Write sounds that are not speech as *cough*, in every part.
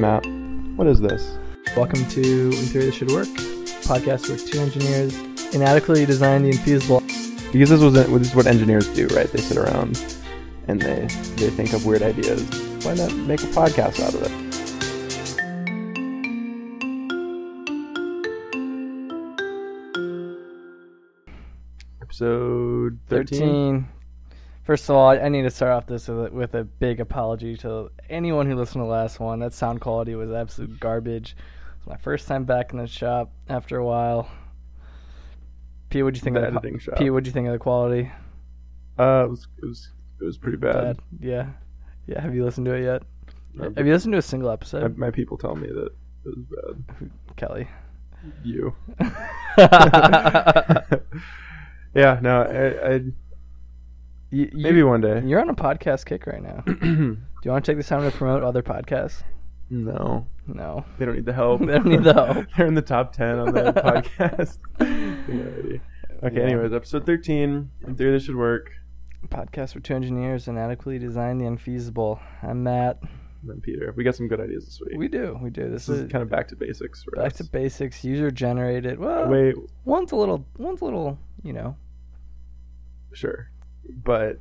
Matt. What is this? Welcome to In Theory This Should Work, podcast where two engineers inadequately design the infeasible. Because this was this is what engineers do, right? They sit around and they they think of weird ideas. Why not make a podcast out of it? Episode 13. 13. First of all, I need to start off this with a, with a big apology to anyone who listened to the last one. That sound quality was absolute garbage. It's my first time back in the shop after a while. P, what'd you think The of the editing shop. P, what'd you think of the quality? Uh, it was it was it was pretty bad. Bad. Yeah. Yeah. Have you listened to it yet? Have you listened to a single my, episode? my people tell me that it was bad. Kelly. You. *laughs* *laughs* yeah. No. I, I You- you- maybe one day. You're on a podcast kick right now. *clears throat* Do you want to take this time to promote other podcasts? no, No. they don't need the help. *laughs* They don't need the help. *laughs* They're in the top ten on the *laughs* podcast. You know, already. okay. Yeah. Anyways, episode thirteen. In theory, this should work. Podcast for two engineers and adequately design the unfeasible. I'm Matt. And then Peter. We got some good ideas this week. We do. We do. This, this is is kind of back to basics. Back us. to basics, user generated. Well, Wait, one's a little, one's a little, you know. sure, but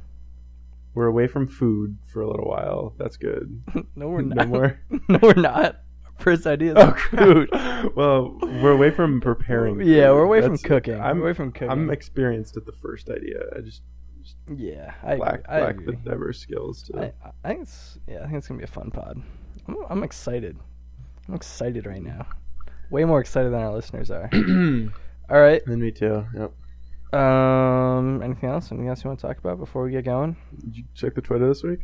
we're away from food for a little while. That's good. *laughs* no, we're No not. more? *laughs* no, we're not. Our First idea is Oh, food. *laughs* well, we're away from preparing. Yeah, food. we're away from cooking. I'm we're away from cooking. I'm experienced at the first idea. I just yeah, I lack, agree. I lack the diverse skills to. I, I think it's yeah, I think it's gonna be a fun pod. I'm, I'm excited. I'm excited right now. Way more excited than our listeners are. *clears throat* All right. And me too. Yep. Um. Anything else? Anything else you want to talk about before we get going? Did you check the Twitter this week?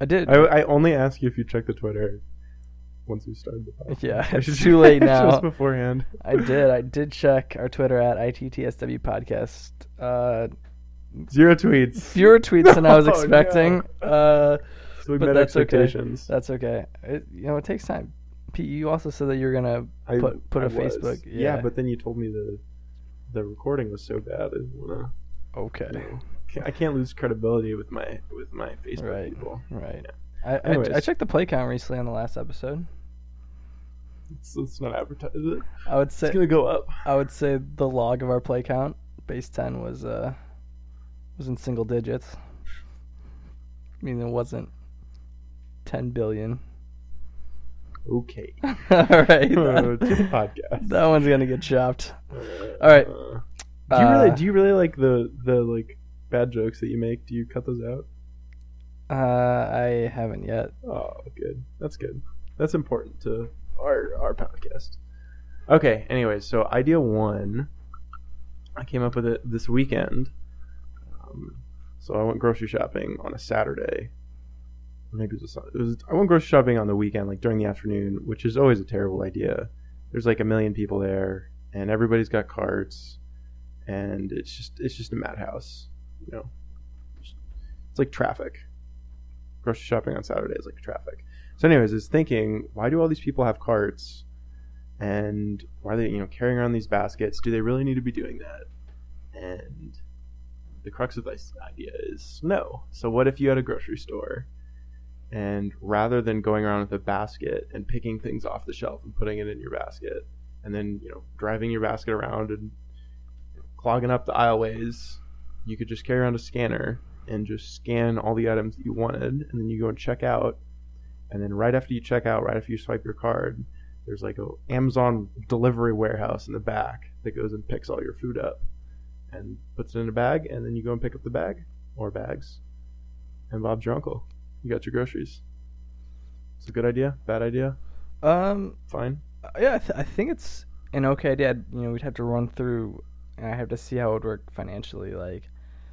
I did. I, I only ask you if you check the Twitter once we started the podcast. Yeah, *laughs* it's too late now. Just beforehand. I did. I did check our Twitter at ITTSW podcast. Uh, Zero tweets. fewer tweets than I was *laughs* Oh, expecting. no. Uh, So we but met that's okay. expectations. that's okay. It, you know, it takes time. Pete, you also said that you're gonna I put- put I a was. Facebook- Yeah. yeah. but then you told me the the recording was so bad. I didn't wanna. okay. You know, I can't lose credibility with my with my Facebook Right. people. Right. Yeah. I, I, I checked the play count recently on the last episode. Let's, let's not advertise it. I would say It's gonna go up. I would say the log of our play count, base ten, was uh was in single digits. I mean, it wasn't ten billion. Okay. *laughs* All right, *laughs* to the *laughs* that, podcast. that one's gonna get chopped. All right. Uh, do you really Uh, do you really like the the like bad jokes that you make? Do you cut those out? Uh, I haven't yet. Oh, good. That's good. That's important to our our podcast. Okay. Anyways, so idea one, I came up with it this weekend. Um, so I went grocery shopping on a Saturday. Maybe it was, a, it was. I went grocery shopping on the weekend, like during the afternoon, which is always a terrible idea. There's like a million people there, and everybody's got carts, and it's just it's just a madhouse. You know, it's like traffic grocery shopping on Saturday is like traffic. So, anyways, I was thinking, why do all these people have carts, and why are they, you know, carrying around these baskets? Do they really need to be doing that? And the crux of this idea is no. So, what if you had a grocery store, and rather than going around with a basket and picking things off the shelf and putting it in your basket, and then you know driving your basket around and clogging up the aisleways, you could just carry around a scanner and just scan all the items that you wanted, and then you go and check out. And then right after you check out, right after you swipe your card, there's like a Amazon delivery warehouse in the back that goes and picks all your food up and puts it in a bag, and then you go and pick up the bag or bags, and Bob's your uncle. You got your groceries. It's a good idea. Bad idea. Um, Fine. yeah, I, th- I think it's an okay idea. You know, we'd have to run through, and I have to see how it would work financially. Like,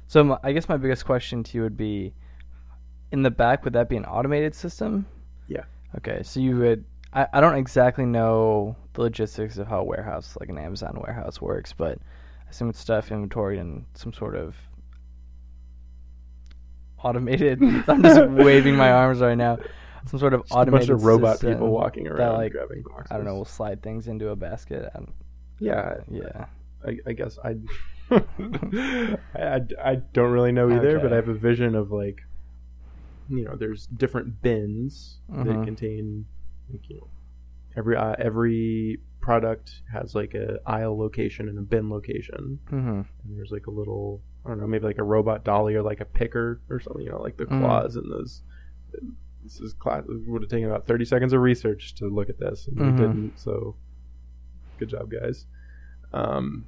so my, I guess my biggest question to you would be, in the back, would that be an automated system? Yeah. Okay, so you would. I, I don't exactly know the logistics of how a warehouse, like an Amazon warehouse, works, but I assume it's stuff inventory and some sort of automated. *laughs* I'm just waving my arms right now. Some sort of Just a automated bunch of robot people walking around like, grabbing boxes. I don't know. We'll slide things into a basket. And, Yeah, yeah. I, I guess I, *laughs* I, I don't really know either, but I have a vision of like, you know, there's different bins that Mhm. contain like, you know, every uh, every product has like a aisle location and a bin location, Mm-hmm. and there's like a little I don't know maybe like a robot dolly or like a picker or something. You know, like the Mm. claws and those. This is class. It would have taken about thirty seconds of research to look at this, and Mhm. we didn't. So, good job, guys. Um,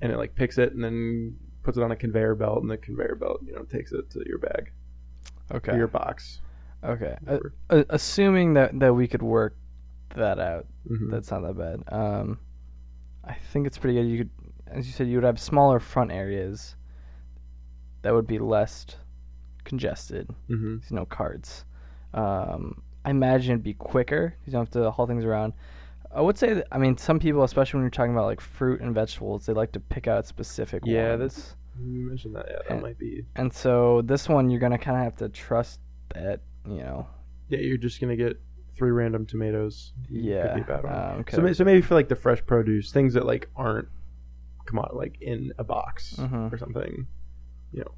and it like picks it and then puts it on a conveyor belt, and the conveyor belt, you know, takes it to your bag Okay. your box. okay. Uh, assuming that that we could work that out, Mhm. that's not that bad. Um, I think it's pretty good. You could, as you said, you would have smaller front areas that would be less congested. Mhm. There's no carts. Um, I imagine it'd be quicker. You don't have to haul things around. I would say that, I mean, some people, especially when you're talking about like fruit and vegetables, they like to pick out specific Yeah, ones. that's- You mentioned that. Yeah, that And- might be. And so this one, you're gonna kind of have to trust that, you know. Yeah, you're just gonna get three random tomatoes. Yeah. Could be a bad one. um, So, so maybe for like the fresh produce, things that like aren't come on like in a box Mhm. or something. You know,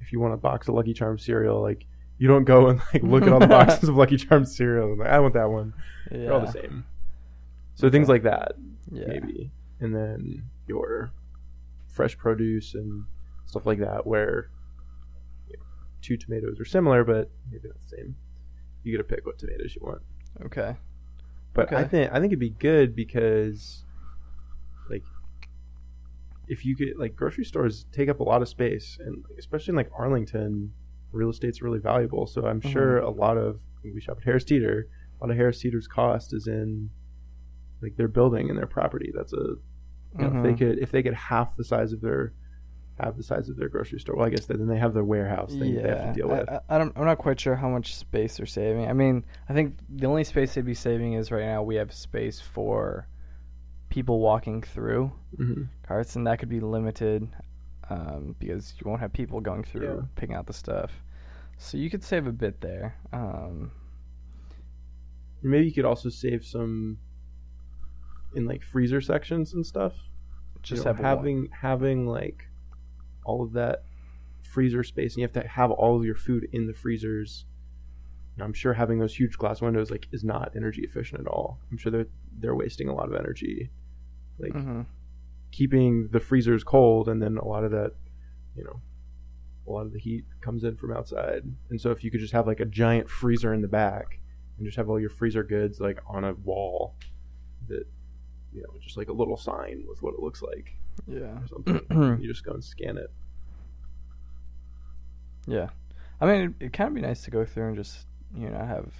if you want a box of Lucky Charms cereal, like you don't go and like look at all the *laughs* boxes of Lucky Charms cereal and like I want that one. They're all the same. So things like that, Yeah. maybe, and then your fresh produce and stuff like that, where you know, two tomatoes are similar, but maybe not the same. You get to pick what tomatoes you want. Okay. But I Okay. think I think it'd be good because, if you get like grocery stores take up a lot of space, and especially in like Arlington, real estate's really valuable. So I'm Mhm. sure a lot of we shop at Harris Teeter. A lot of Harris Teeter's cost is in like their building and their property. That's a you know, if they Mhm. could if they could half the size of their half the size of their grocery store. Well, I guess then they have their warehouse thing that they have to deal with. I, I don't, I'm not quite sure how much space they're saving. I mean, I think the only space they'd be saving is right now we have space for people walking through hmm carts, and that could be limited um, because you won't have people going through Yeah. picking out the stuff. So you could save a bit there. Um, Maybe you could also save some in like freezer sections and stuff. just you know, have one- having having like all of that freezer space, and you have to have all of your food in the freezers. And I'm sure having those huge glass windows like is not energy efficient at all. I'm sure they're they're wasting a lot of energy, like Mhm. keeping the freezers cold, and then a lot of that, you know, a lot of the heat comes in from outside. And so if you could just have like a giant freezer in the back, and just have all your freezer goods like on a wall, that you know, just like a little sign with what it looks like Yeah. or something. *clears throat* you just go and scan it. Yeah, I mean, it, it kind of be nice to go through and just you know have.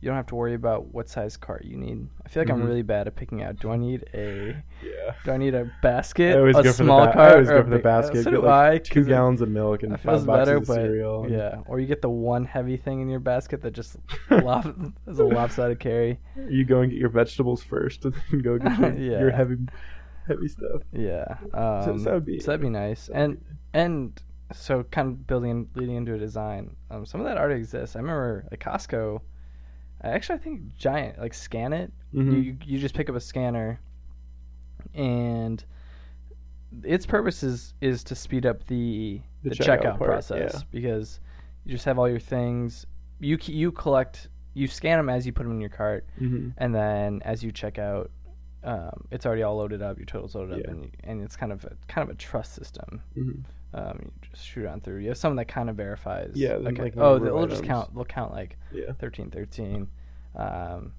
You don't have to worry about what size cart you need. I feel like I'm Mhm. really bad at picking out. Do I need a Yeah. Do I need a basket? I always a go for the small ba- I cart? always or go for the uh, basket. So do like I. two gallons of milk and five boxes better, of cereal. yeah. Or you get the one heavy thing in your basket that just *laughs* lop, is a lopsided carry. You go and get your vegetables first, and then go get your, *laughs* Yeah. your heavy, heavy stuff. Yeah. Um, so that would be so that'd be nice. And and so kind of building leading into a design. Um, some of that already exists. I remember at Costco. Actually I think Giant like scan it. Mhm. You you just pick up a scanner, and its purpose is is to speed up the The the, checkout checkout, part, process yeah. because you just have all your things. You you collect you scan them as you put them in your cart, Mhm. and then as you check out, um, it's already all loaded up. Your total's loaded Yeah. up, and and it's kind of a, kind of a trust system. Mhm. Um, you just shoot on through. You have someone that kind of verifies. Yeah, Okay. like, oh, they'll just count. They'll count like Yeah. thirteen, thirteen. Um,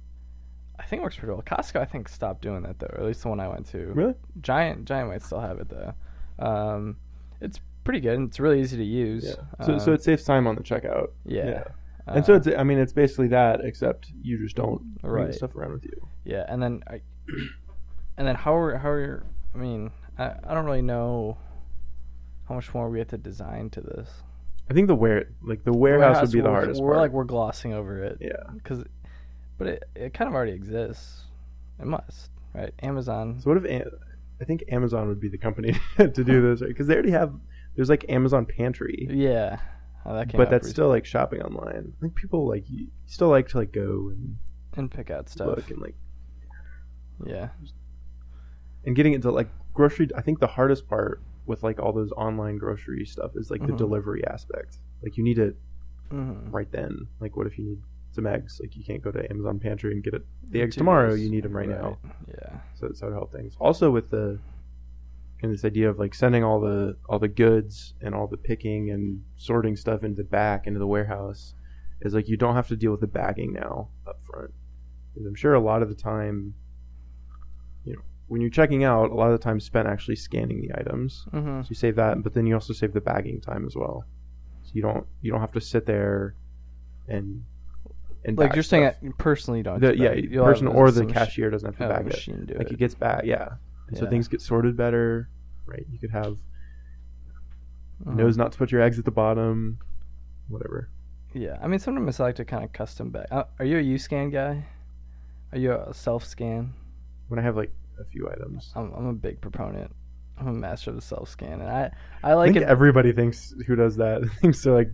I think it works pretty well. Costco, I think, stopped doing that though, or at least the one I went to. Really? Giant, Giant might still have it though. Um, it's pretty good. and It's really easy to use. Yeah. So, so Um, it saves time on the checkout. yeah. And so Uh, it's, I mean, it's basically that, except you just don't bring Right. stuff around with you. Yeah, and then I, and then how are how are I mean I, I don't really know how much more we have to design to this. I think the ware, like the warehouse, would be the hardest We're part. like we're glossing over it. yeah. Because, but it it kind of already exists. It must right. Amazon. So what if Am- I think Amazon would be the company *laughs* to do this, right? Because they already have. There's like Amazon Pantry, Yeah, how that but that's recently. still like shopping online. I think people like you still like to like go and and pick out stuff. look and like Yeah, and getting into like grocery. I think the hardest part with like all those online grocery stuff is like the Mhm. delivery aspect. Like you need it hmm right then. Like what if you need some eggs. Like you can't go to Amazon pantry and get it the eggs Two tomorrow. days. You need them right, now. Yeah. So that's how to help things. Also with the and this idea of like sending all the all the goods and all the picking and sorting stuff into the back into the warehouse is like you don't have to deal with the bagging now up front. I'm sure a lot of the time, you know, when you're checking out, a lot of the time spent actually scanning the items. Mm-hmm. So you save that, but then you also save the bagging time as well. So you don't you don't have to sit there and and Like you're saying, stuff. that personally, don't. the yeah. You'll person or the cashier doesn't have to bag it. do Like it. it gets back, yeah. And so things get sorted better, right? You could have Mhm. knows not to put your eggs at the bottom, whatever. Yeah, I mean, sometimes I like to kind of custom bag. Uh, are you a U scan guy? Are you a self scan? When I have like a few items, I'm, I'm a big proponent. I'm a master of the self scan, and I I I like think it. everybody thinks who does that *laughs* thinks they're like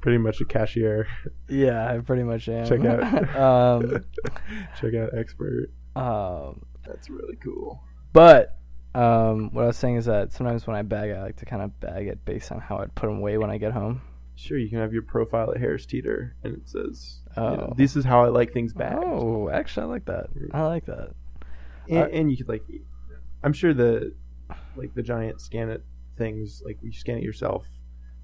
pretty much a cashier. yeah, I pretty much am. Check out, *laughs* um, *laughs* check out expert. um, That's really cool. but um, what I was saying is that sometimes when I bag, I like to kind of bag it based on how I'd put them away when I get home. Sure, you can have your profile at Harris Teeter, and it says, you know, Oh. "This is how I like things bagged." Oh, actually, I like that. I like that. And, Uh, and you could like i'm sure the like the giant scan it things like you scan it yourself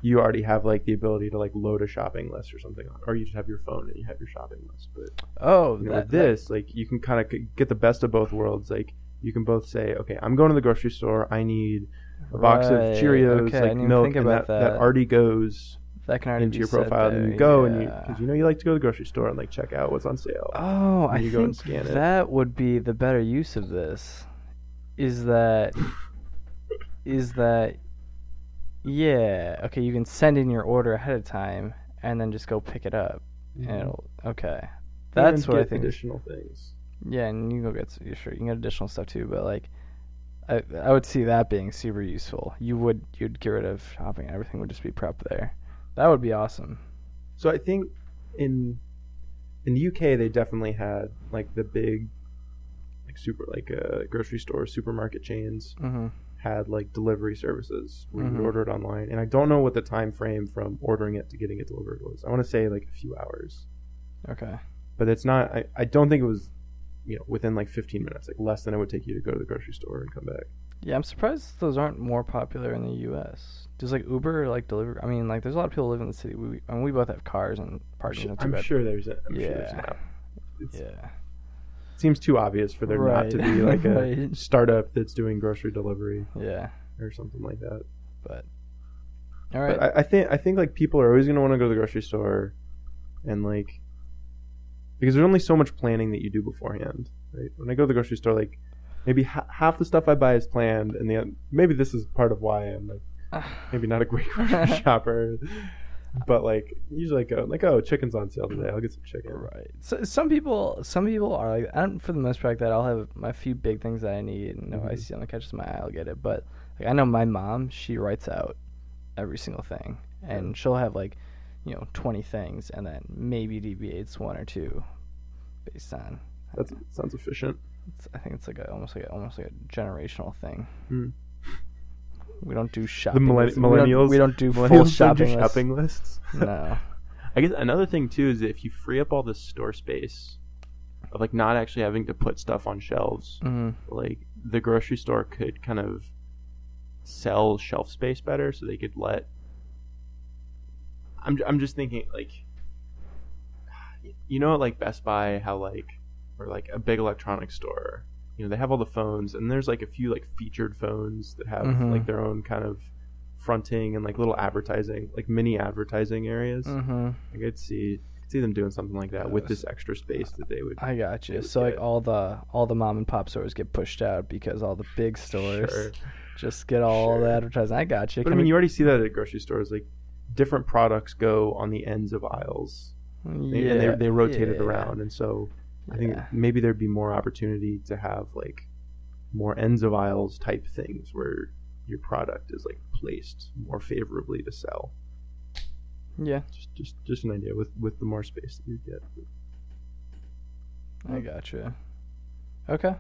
you already have like the ability to like load a shopping list or something or you just have your phone and you have your shopping list but Oh, you know, that, with this like you can kind of get the best of both worlds like you can both say okay i'm going to the grocery store i need a box Right, of cheerios okay, I like didn't milk think about that, that that. already goes that can already into be your profile and there, you go and you because you know you like to go to the grocery store and like check out what's on sale Oh, I you go and think scan it. that would be the better use of this. Is that is that yeah, okay, you can send in your order ahead of time and then just go pick it up. And mm-hmm. it'll okay. That's And what I think. additional things Yeah, and you can go get sure you can get additional stuff too, but like I I would see that being super useful. You would you'd get rid of shopping, everything would just be prepped there. That would be awesome. So I think in in the UK they definitely had like the big like super like uh, grocery store supermarket chains Mhm. had like delivery services where you Mhm. could order it online and I don't know what the time frame from ordering it to getting it delivered was. I want to say like a few hours. Okay. But it's not I, I don't think it was you know within like 15 minutes like less than it would take you to go to the grocery store and come back. Yeah, I'm surprised those aren't more popular in the U.S. Does like Uber like deliver? I mean, like there's a lot of people who live in the city. We, I mean, we both have cars and parking. not too I'm sure there's a, I'm sure there's an Yeah. Yeah. It seems too obvious for there not to be like *laughs* a Right. startup that's doing grocery delivery Yeah. or something like that. But all right. But I, I think I think like people are always gonna want to go to the grocery store, and like because there's only so much planning that you do beforehand, right? When I go to the grocery store, like maybe ha- half the stuff I buy is planned, and the maybe this is part of why I'm like *sighs* maybe not a great *laughs* grocery shopper, but like usually I go like oh chicken's on sale today, I'll get some chicken. Right. So some people, some people are like, I'm for the most part like that. I'll have my few big things that I need, and if I Mhm. see something that catches my eye, I'll get it. But like, I know my mom, she writes out every single thing, and she'll have like, you know, 20 things, and then maybe deviates one or two, based on. That sounds efficient. It's, I think it's like a, almost like a, almost like a generational thing. Hmm. We don't do The shopping. millenn- lists. We don't- millennials, We don't, do full millennials don't shopping lists. shopping lists. No. *laughs* I guess another thing too is that if you free up all this store space of like not actually having to put stuff on shelves, hmm like the grocery store could kind of sell shelf space better so they could let I'm I'm just thinking like you know like Best Buy how like or like a big electronics store you know they have all the phones and there's like a few like featured phones that have Mhm. like their own kind of fronting and like little advertising like mini advertising areas hmm I could see see them doing something like that with this extra space that they would I got you. So like all the all the mom and pop stores get pushed out because all the big stores Sure. just get all the advertising. I got you. But I mean, you already see that at grocery stores. Like, different products go on the ends of aisles, yeah, and they they rotate it around. And so, I think yeah. maybe there'd be more opportunity to have like more ends of aisles type things where your product is like placed more favorably to sell. Yeah, Just just just an idea with with the more space that you get. I gotcha. Okay.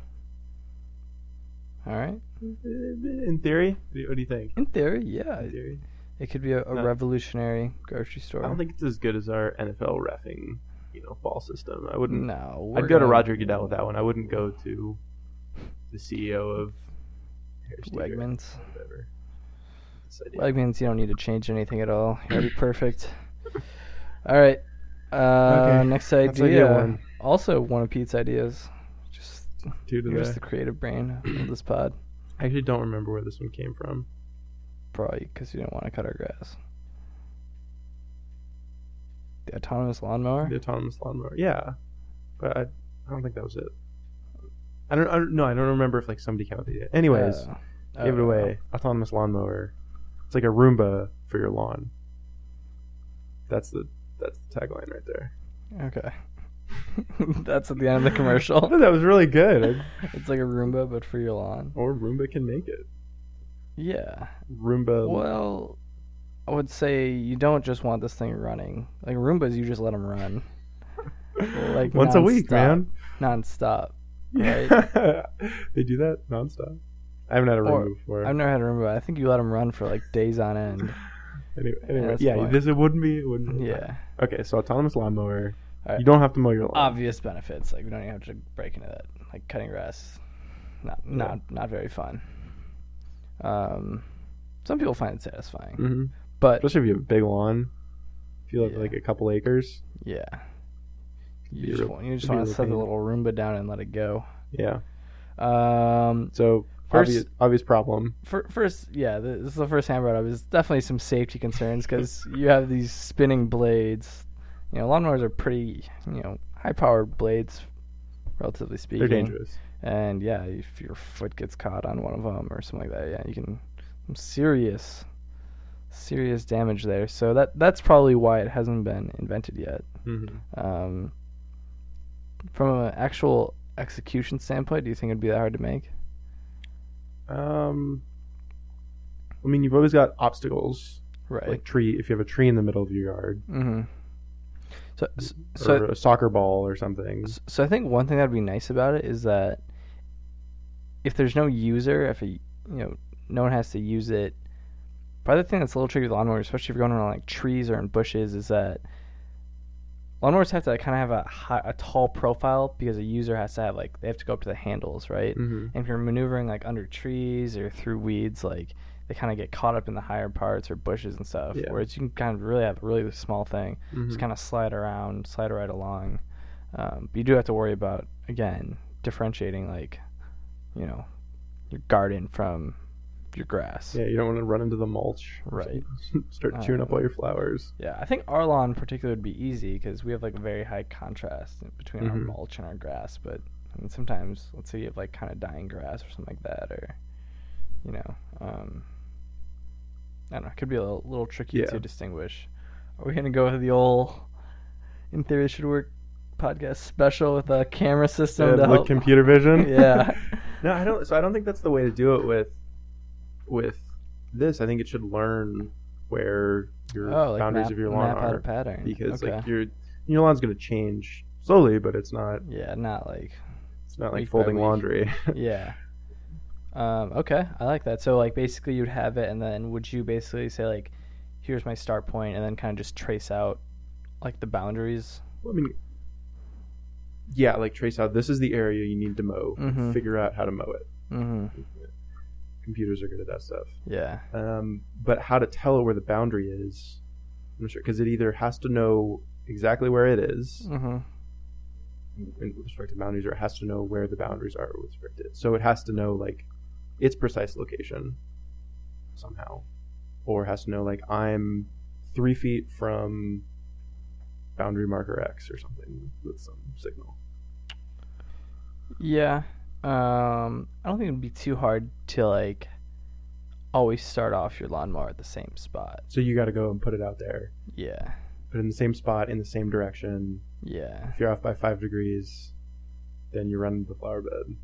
All right. In theory, what do you- what do you think? In theory, yeah, In theory, it could be a, a No. revolutionary grocery store. I don't think it's as good as our NFL refing you know fall system. I wouldn't. No, I'd we're go to Roger Goodell with that one. I wouldn't go to the CEO of Harris Teeter, Wegmans. Whatever. This idea. Wegmans, you don't need to change anything at all. You're already *laughs* perfect. All right. Uh, Okay, Next idea. idea one. Also, one of Pete's ideas. Just Two to you're just the- the creative brain of this pod. I actually don't remember where this one came from. Probably because you didn't want to cut our grass. The autonomous lawnmower. The autonomous lawnmower. Yeah, but I, I don't think that was it. I don't. I don't. No, I don't remember if like somebody came up with it. Anyways, Uh, give it uh, away. Autonomous lawnmower. It's like a Roomba for your lawn. That's the that's the tagline right there. Okay. *laughs* That's at the end of the *laughs* commercial. that was really good. *laughs* it's like a Roomba, but for your lawn. Or Roomba can make it. Yeah. Roomba. Well, I would say you don't just want this thing running. Like Roombas, you just let them run. *laughs* Like once a week, man. Non-stop. Yeah. *laughs* they do that nonstop. I haven't had a Or- Roomba before. I've never had a Roomba. I think you let them run for like days on end. *laughs* anyway, anyway yeah, fine. this it wouldn't be. It wouldn't. Be Yeah. Okay, so autonomous lawnmower. Alright. You don't have to mow your lawn. Obvious benefits. Like we don't even have to break into that. Like cutting grass, not Yeah. not not very fun. Um, some people find it satisfying, hmm but Especially if you have a big lawn. If you have Yeah. like a couple acres. yeah, you just real- want, you just it'd be a want to set the little Roomba down and let it go. Yeah. Um, So First- obvious, obvious problem. fir- first, yeah, this is the first time I brought up. Is definitely some safety concerns because *laughs* you have these spinning blades. You know, lawnmowers are pretty, you know, high-powered blades, relatively speaking. They're dangerous. And yeah, if your foot gets caught on one of them or something like that, yeah, you can some serious, serious damage there. So that that's probably why it hasn't been invented yet. hmm Um, from an actual execution standpoint, do you think it'd be that hard to make? Um. I mean, you've always got obstacles, Right. like tree. If you have a tree in the middle of your yard, mm-hmm. So, or so, a soccer ball or something. so, so I think one thing that'd be nice about it is that if there's no user, if a, you know no one has to use it. But the thing that's a little tricky with lawnmowers, especially if you're going around like trees or in bushes, is that lawnmowers have to kind of have a high, a tall profile because a user has to have like they have to go up to the handles, right? hmm And if you're maneuvering like under trees or through weeds, like they kind of get caught up in the higher parts or bushes and stuff. Yeah. Whereas you can kind of really have a really small thing, hmm just kind of slide around, slide right along. Um, but you do have to worry about again differentiating like, you know, your garden from your grass. Yeah, you don't want to run into the mulch. Right. *laughs* Start chewing up Uh, all your flowers. Yeah, I think our lawn in particular would be easy because we have like a very high contrast between our Mhm. mulch and our grass. But I mean, sometimes let's say you have like kind of dying grass or something like that, or you know, um, I don't know, it could be a little, little tricky Yeah. to distinguish. Are we gonna go with the old, in theory, should work podcast special with a camera system Yeah, to help? computer vision. *laughs* Yeah. *laughs* no, I don't. So I don't think that's the way to do it with with this. I think it should learn where your oh, like boundaries map, of your lawn are a pattern because okay. like your your lawn's going to change slowly, but it's not. yeah, not like It's not like folding laundry. *laughs* yeah. Um, okay, I like that. So like basically you'd have it and then would you basically say like here's my start point and then kind of just trace out like the boundaries? I mean, yeah, like trace out this is the area you need to mow. Mhm. Figure out how to mow it. Mhm. Computers are good at that stuff. Yeah. Um, but how to tell it where the boundary is, I'm not sure because it either has to know exactly where it is Mhm. in with respect to boundaries, or it has to know where the boundaries are with respect to it. So it has to know like its precise location somehow, or has to know like I'm three feet from boundary marker X or something with some signal. Yeah. Um I don't think it'd be too hard to like always start off your lawnmower at the same spot. So you got to go and put it out there, Yeah. put it in the same spot in the same direction. Yeah. If you're off by five degrees, then you run into the flower bed.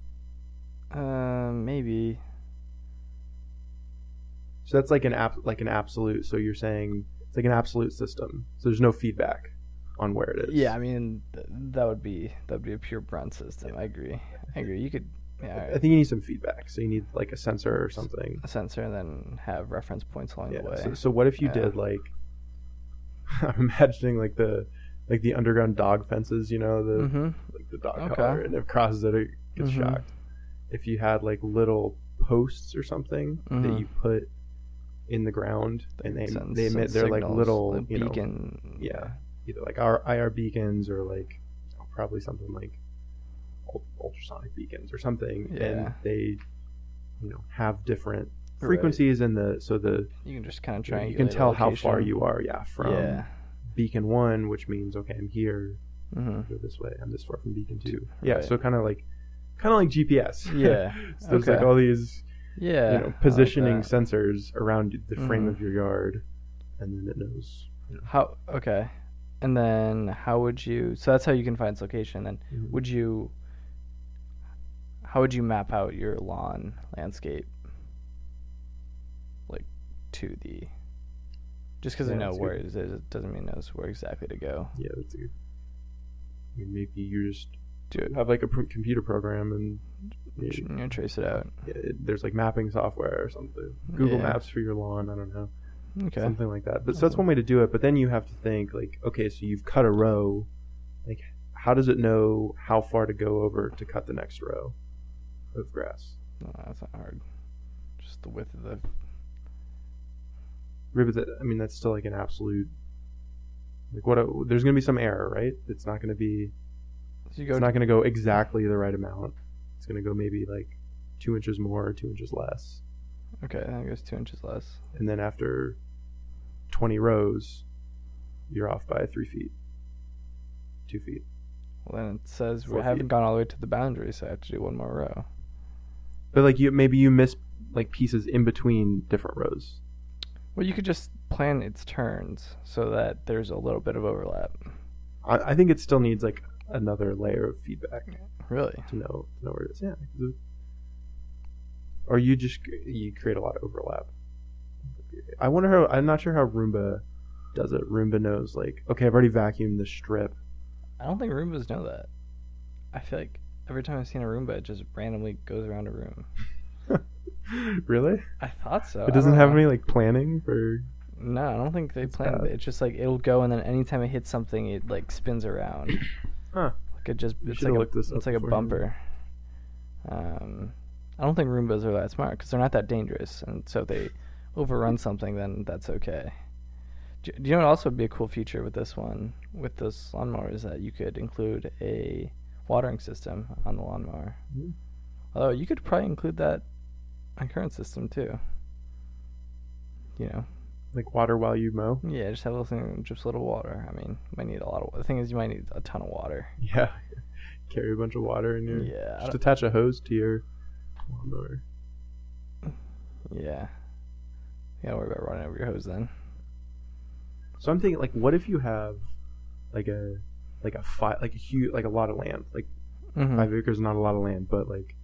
Um maybe. So that's like an app, like an absolute. So you're saying it's like an absolute system. So there's no feedback on where it is. Yeah, I mean th- that would be that would be a pure brunt system. I agree. I agree. You could yeah, I alright. think you need some feedback. So you need like a sensor or something. a sensor and then have reference points along Yeah. the way. So, so what if you Yeah. did like? *laughs* I'm imagining like the like the underground dog fences. You know the Mm-hmm. like the dog Okay. collar, and if it crosses it, it gets Mhm. shocked. If you had like little posts or something that Mhm. you put in the ground, and they Send- they emit send they're like little like you know beacon. yeah either like our IR beacons or like you know, probably something like ultrasonic beacons or something, Yeah. and they you know have different Right. frequencies and the so the You can just kind of try you can tell how far you are yeah from Yeah. beacon one which means okay i'm here hmm go this way i'm this far from beacon two yeah Right. so kind of like kind of like gps Yeah. so there's like *laughs* all these Yeah. you know positioning like sensors around the frame Mhm. of your yard and then it knows you know, How okay, and then how would you? So that's how you can find its location. Then Mhm. would you? How would you map out your lawn landscape? Like to the. Just because Yeah, I know where good. it is, it doesn't mean it knows where exactly to go. yeah that's a, I mean, maybe you just Do it. have like a pr- computer program and you- You trace it out. yeah, it- there's like mapping software or something google Yeah. maps for your lawn i don't know Okay. something like that. But so oh. that's one way to do it. But then you have to think like, okay, so you've cut a row, like how does it know how far to go over to cut the next row of grass? No, that's not hard. Just the width of the. Ribbit, that I mean, that's still like an absolute. Like what? A, there's gonna be some error, right? It's not gonna be. So you go. It's not gonna go exactly the right amount. It's gonna go maybe like two inches more, or two inches less, okay, I guess two inches less. and then after twenty rows, you're off by three feet, two feet. Well, then it says we haven't feet. gone all the way to the boundary, so I have to do one more row. But like you, maybe you miss like pieces in between different rows. Well, you could just plan its turns so that there's a little bit of overlap. I, I think it still needs like another layer of feedback Really? to know to know where it is. Yeah. Or you just you create a lot of overlap. I wonder how. I'm not sure how Roomba does it. Roomba knows like, okay, I've already vacuumed the strip. I don't think Roombas know that. I feel like every time I've seen a Roomba, it just randomly goes around a room. *laughs* really? I thought so. it doesn't have know. any like planning for. No, I don't think they That's planned bad. it. It's just like it'll go, and then anytime it hits something, it like spins around. *coughs* Huh. Like it just You it's like a this it's like a bumper. Um, I don't think Roombas are that smart because they're not that dangerous, and so they overrun something, then that's okay. Do, do you know what also would be a cool feature with this one, with this lawnmower, is that you could include a watering system on the lawnmower. Hmm. Although you could probably include that on current system too. You know, Like water while you mow. yeah, just have a little thing, just a little water. I mean, might need a lot of. The thing is, you might need a ton of water. Yeah. *laughs* Carry a bunch of water in your. Yeah, Just attach a hose to your lawnmower. yeah. You gotta worry about running over your hose then. So I'm thinking, like, what if you have, like a, like a five, like a huge, like a lot of land. Like Mm-hmm. five acres is not a lot of land, but like,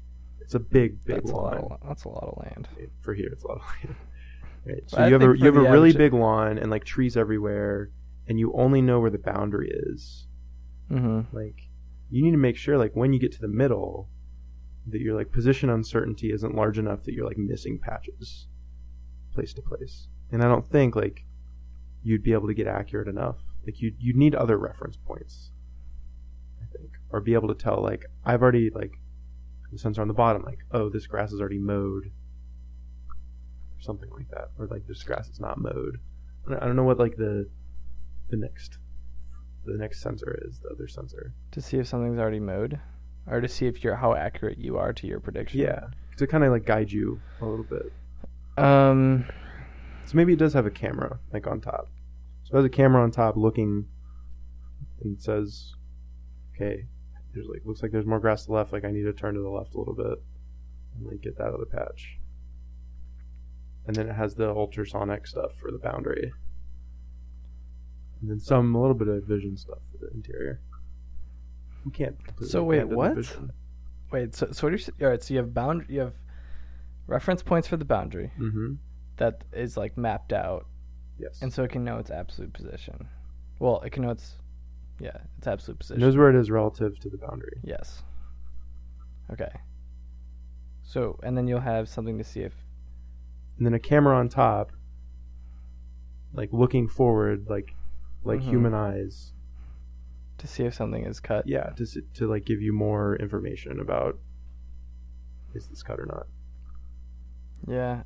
it's a big, big That's a lot. lawn. Of, that's a lot of land. For here, it's a lot of land. *laughs* right. So I you have a you have a really big lawn and like trees everywhere, and you only know where the boundary is. Mm-hmm. Like, you need to make sure, like, when you get to the middle, that your like position uncertainty isn't large enough that you're like missing patches, place to place. And I don't think like you'd be able to get accurate enough. Like you you'd need other reference points. I think, or be able to tell like I've already like the sensor on the bottom, like oh this grass is already mowed, or something like that, or like this grass is not mowed. I don't, I don't know what like the the next the next sensor is the other sensor. To see if something's already mowed, or to see if you're how accurate you are to your prediction. Yeah, to kind of like guide you a little bit. Um. So maybe it does have a camera like on top. So it has a camera on top looking and says, "Okay, there's like looks like there's more grass to the left. Like I need to turn to the left a little bit and like get that other patch." And then it has the ultrasonic stuff for the boundary, and then some a little bit of vision stuff for the interior. You can't. So wait, what? Wait. So so what are you? s- All right. So you have bound. You have reference points for the boundary Mhm. that is like mapped out, Yes. and so it can know its absolute position. Well, it can know its yeah its absolute It position. knows where it is relative to the boundary. Yes. Okay. So and then you'll have something to see if and then a camera on top, like looking forward, like like Mhm. human eyes, to see if something is cut. Yeah, to to like give you more information about is this cut or not. Yeah.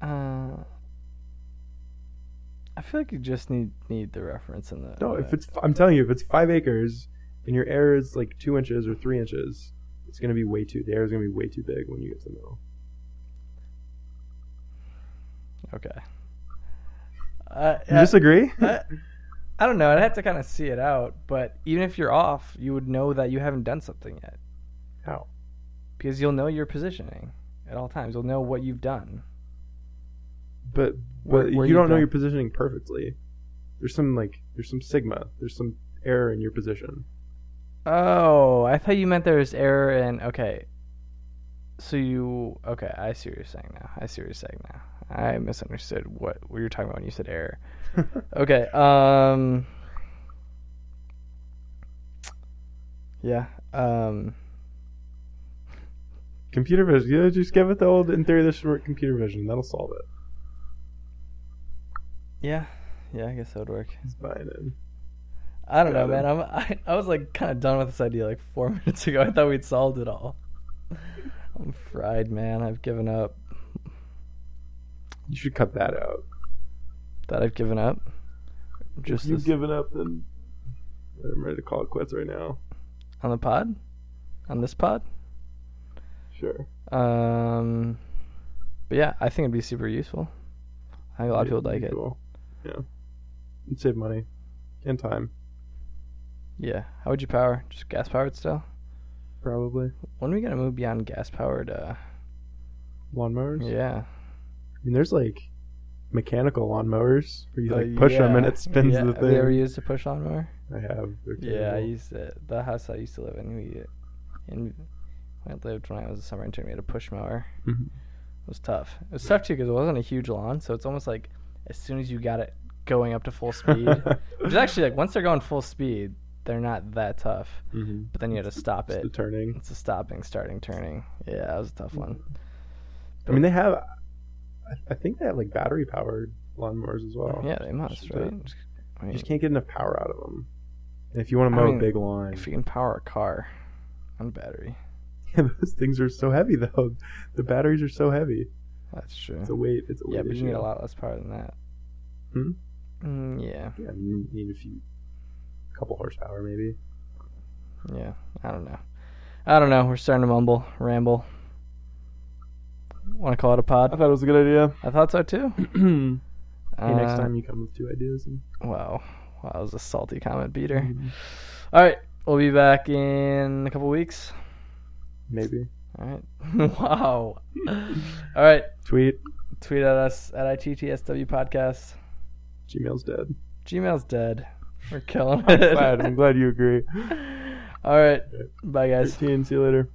Uh, I feel like you just need need the reference in the. No, if it's I'm telling you, if it's five acres and your air is like two inches or three inches, it's gonna be way too. The air is gonna be way too big when you get to the middle. okay. Uh, You I- disagree? I, I don't know. I'd have to kind of see it out, but even if you're off, you would know that you haven't done something yet How? because you'll know your positioning at all times. You'll know what you've done. But Where- but where you you don't know done- your positioning perfectly. There's some like there's some sigma. There's some error in your position. Oh, I thought you meant there was error in. Okay. So you. Okay, I see what you're saying now. I see what you're saying now. I misunderstood what, what you were talking about when you said error. *laughs* Okay. Um. Yeah. Um. Computer vision. Yeah, just give it the old in theory this should work computer vision. That'll solve it. Yeah. Yeah. I guess that would work. He's buying in. I don't know, Got man. I'm. I, I was like kind of done with this idea like four *laughs* minutes ago. I thought we'd solved it all. I'm fried, man. I've given up. You should cut that out. That I've given up. Just if you've this- given up, then I'm ready to call it quits right now. on the pod, on this pod. Sure. Um, but yeah, I think it'd be super useful. I think a lot of people would like it. Cool. Yeah. And save money and time, Yeah. How would you power? Just gas powered still? probably. When are we gonna move beyond gas powered? Uh, Lawnmowers. yeah. I mean, there's like mechanical lawnmowers where you Uh, like push them and it spins yeah. the Have you ever thing. used a push lawnmower? I have. Yeah, I used it. The house I used to live in, we in I lived when I was a summer intern. We had a push mower. Mhm. It was tough. It was tough too because it wasn't a huge lawn, so it's almost like as soon as you got it going up to full speed, *laughs* which is actually like once they're going full speed, they're not that tough. Mhm. But then you had to stop It's it. the turning. It's a stopping, starting, turning. Yeah, that was a tough one. I mean, they have. I- I think they have like battery powered lawnmowers as well. Yeah, they must, Just, right? uh, I You just can't get enough power out of them. And if you want to I mow mean, a big lawn, if you can power a car on battery, *laughs* those things are so heavy though. The batteries are so heavy. that's true. It's a weight. It's a weight Yeah, but you need a lot less power than that. Hmm? Mm, yeah, Yeah, you need a few, couple horsepower maybe. yeah. I don't know. I don't know. We're starting to mumble, ramble. Want to call it a pod? I thought it was a good idea. I thought so too. *clears throat* hey, next Uh, time you come with two ideas. And... Wow, wow, that was a salty comment Peter. Mhm. All right, we'll be back in a couple weeks. Maybe All right. *laughs* wow. All right. tweet. Tweet at us at ITTSW podcast. Gmail's dead. Gmail's dead. We're *laughs* killing it. I'm glad. I'm glad you agree. All right. Bye, guys. 13. See you later.